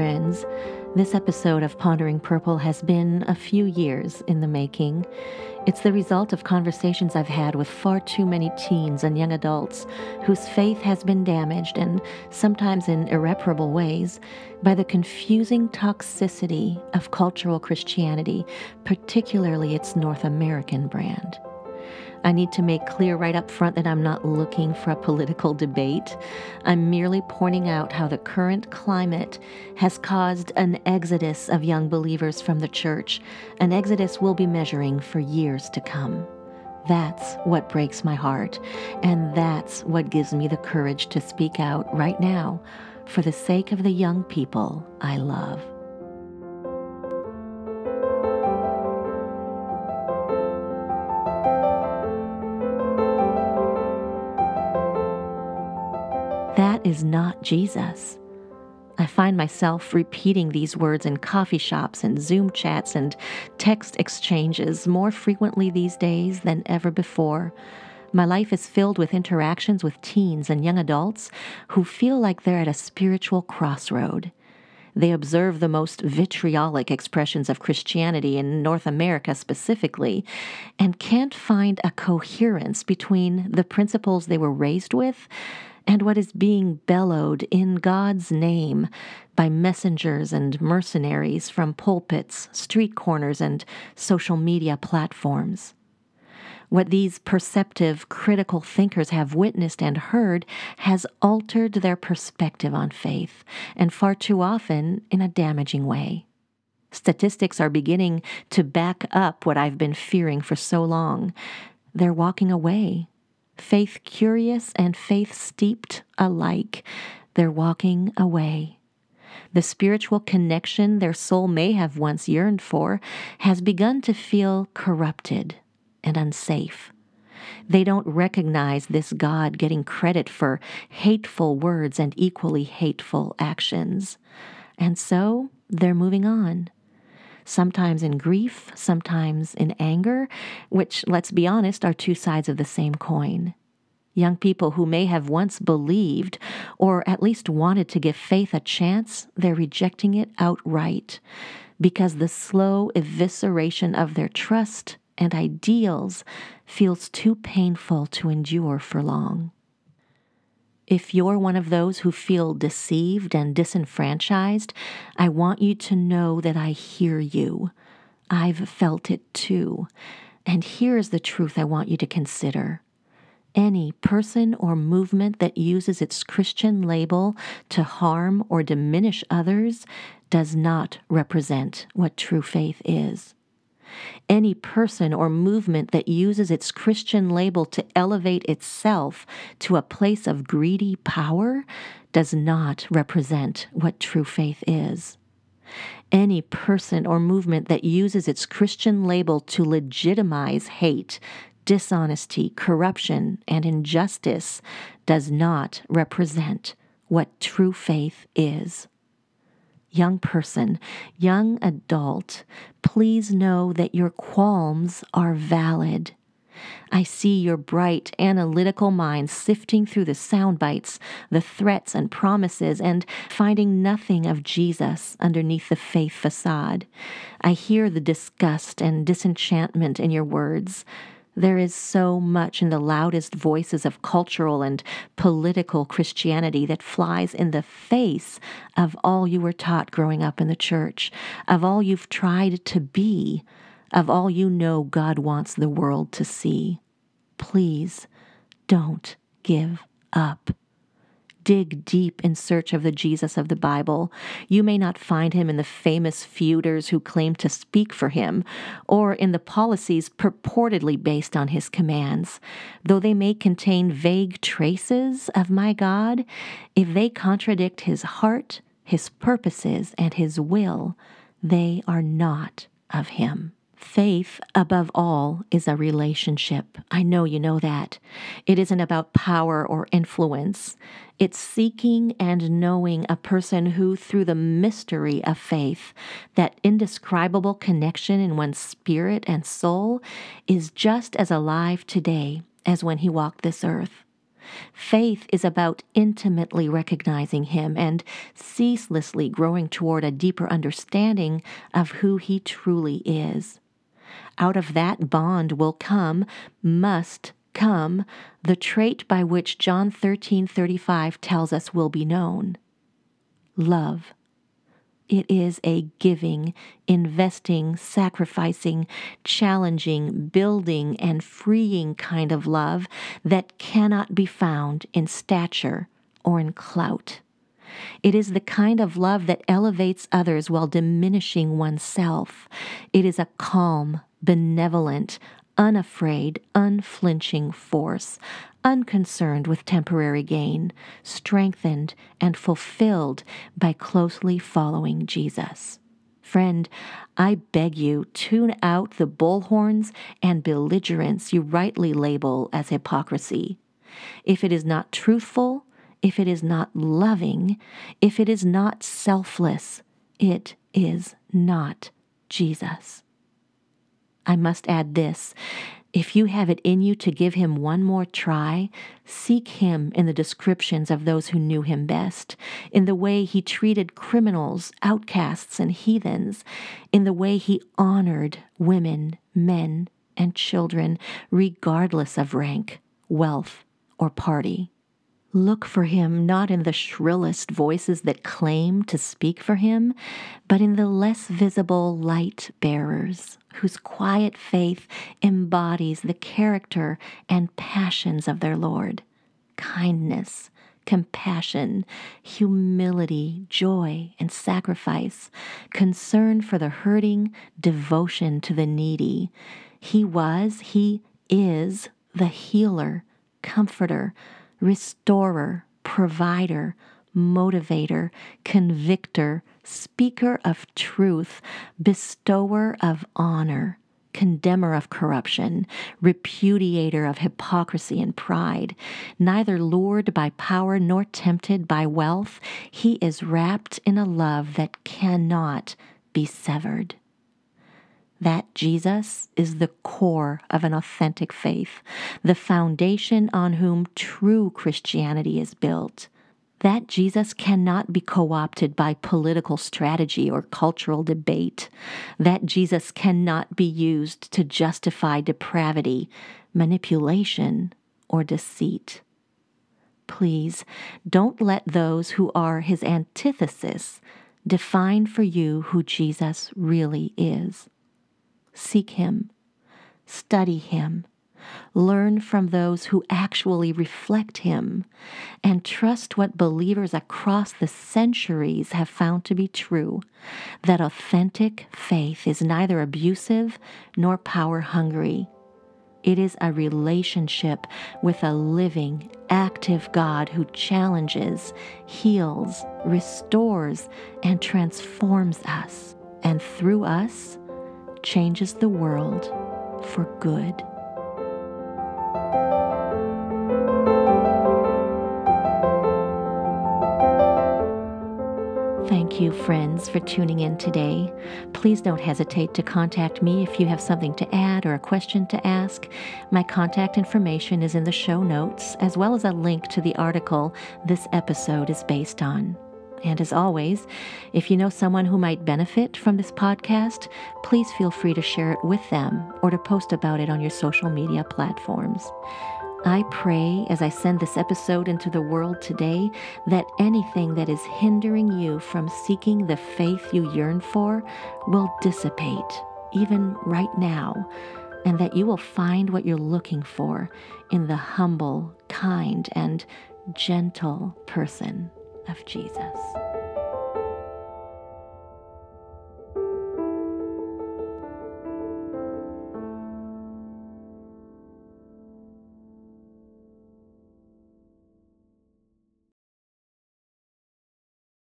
friends. This episode of Pondering Purple has been a few years in the making. It's the result of conversations I've had with far too many teens and young adults whose faith has been damaged, and sometimes in irreparable ways, by the confusing toxicity of cultural Christianity, particularly its North American brand. I need to make clear right up front that I'm not looking for a political debate. I'm merely pointing out how the current climate has caused an exodus of young believers from the church, an exodus we'll be measuring for years to come. That's what breaks my heart, and that's what gives me the courage to speak out right now for the sake of the young people I love. That is not Jesus. I find myself repeating these words in coffee shops and Zoom chats and text exchanges more frequently these days than ever before. My life is filled with interactions with teens and young adults who feel like they're at a spiritual crossroad. They observe the most vitriolic expressions of Christianity in North America specifically and can't find a coherence between the principles they were raised with and what is being bellowed in God's name by messengers and mercenaries from pulpits, street corners, and social media platforms. What these perceptive, critical thinkers have witnessed and heard has altered their perspective on faith, and far too often in a damaging way. Statistics are beginning to back up what I've been fearing for so long. They're walking away faith curious and faith steeped alike, they're walking away. The spiritual connection their soul may have once yearned for has begun to feel corrupted and unsafe. They don't recognize this God getting credit for hateful words and equally hateful actions. And so they're moving on sometimes in grief, sometimes in anger, which, let's be honest, are two sides of the same coin. Young people who may have once believed or at least wanted to give faith a chance, they're rejecting it outright because the slow evisceration of their trust and ideals feels too painful to endure for long. If you're one of those who feel deceived and disenfranchised, I want you to know that I hear you. I've felt it too. And here's the truth I want you to consider. Any person or movement that uses its Christian label to harm or diminish others does not represent what true faith is. Any person or movement that uses its Christian label to elevate itself to a place of greedy power does not represent what true faith is. Any person or movement that uses its Christian label to legitimize hate, dishonesty, corruption, and injustice does not represent what true faith is young person, young adult, please know that your qualms are valid. I see your bright, analytical mind sifting through the sound bites, the threats and promises, and finding nothing of Jesus underneath the faith facade. I hear the disgust and disenchantment in your words. There is so much in the loudest voices of cultural and political Christianity that flies in the face of all you were taught growing up in the church, of all you've tried to be, of all you know God wants the world to see. Please don't give up dig deep in search of the Jesus of the Bible, you may not find him in the famous feuders who claim to speak for him, or in the policies purportedly based on his commands. Though they may contain vague traces of my God, if they contradict his heart, his purposes, and his will, they are not of him. Faith, above all, is a relationship. I know you know that. It isn't about power or influence. It's seeking and knowing a person who, through the mystery of faith, that indescribable connection in one's spirit and soul, is just as alive today as when he walked this earth. Faith is about intimately recognizing Him and ceaselessly growing toward a deeper understanding of who He truly is. Out of that bond will come, must come, the trait by which John 13:35 tells us will be known. Love. It is a giving, investing, sacrificing, challenging, building, and freeing kind of love that cannot be found in stature or in clout. It is the kind of love that elevates others while diminishing oneself. It is a calm, benevolent, unafraid, unflinching force, unconcerned with temporary gain, strengthened and fulfilled by closely following Jesus. Friend, I beg you, tune out the bullhorns and belligerence you rightly label as hypocrisy. If it is not truthful, if it is not loving, if it is not selfless, it is not Jesus. I must add this if you have it in you to give him one more try, seek him in the descriptions of those who knew him best, in the way he treated criminals, outcasts, and heathens, in the way he honored women, men, and children, regardless of rank, wealth, or party. Look for him not in the shrillest voices that claim to speak for him, but in the less visible light bearers whose quiet faith embodies the character and passions of their Lord kindness, compassion, humility, joy, and sacrifice, concern for the hurting, devotion to the needy. He was, He is the healer, comforter, restorer, provider, motivator, convictor, speaker of truth, bestower of honor, condemner of corruption, repudiator of hypocrisy and pride. Neither lured by power nor tempted by wealth, he is wrapped in a love that cannot be severed that Jesus is the core of an authentic faith, the foundation on whom true Christianity is built. That Jesus cannot be co opted by political strategy or cultural debate. That Jesus cannot be used to justify depravity, manipulation, or deceit. Please don't let those who are his antithesis define for you who Jesus really is. Seek Him, study Him, learn from those who actually reflect Him, and trust what believers across the centuries have found to be true that authentic faith is neither abusive nor power hungry. It is a relationship with a living, active God who challenges, heals, restores, and transforms us. And through us, changes the world for good. Thank you, friends, for tuning in today. Please don't hesitate to contact me if you have something to add or a question to ask. My contact information is in the show notes, as well as a link to the article this episode is based on. And as always, if you know someone who might benefit from this podcast, please feel free to share it with them or to post about it on your social media platforms. I pray as I send this episode into the world today that anything that is hindering you from seeking the faith you yearn for will dissipate, even right now, and that you will find what you're looking for in the humble, kind, and gentle person of Jesus.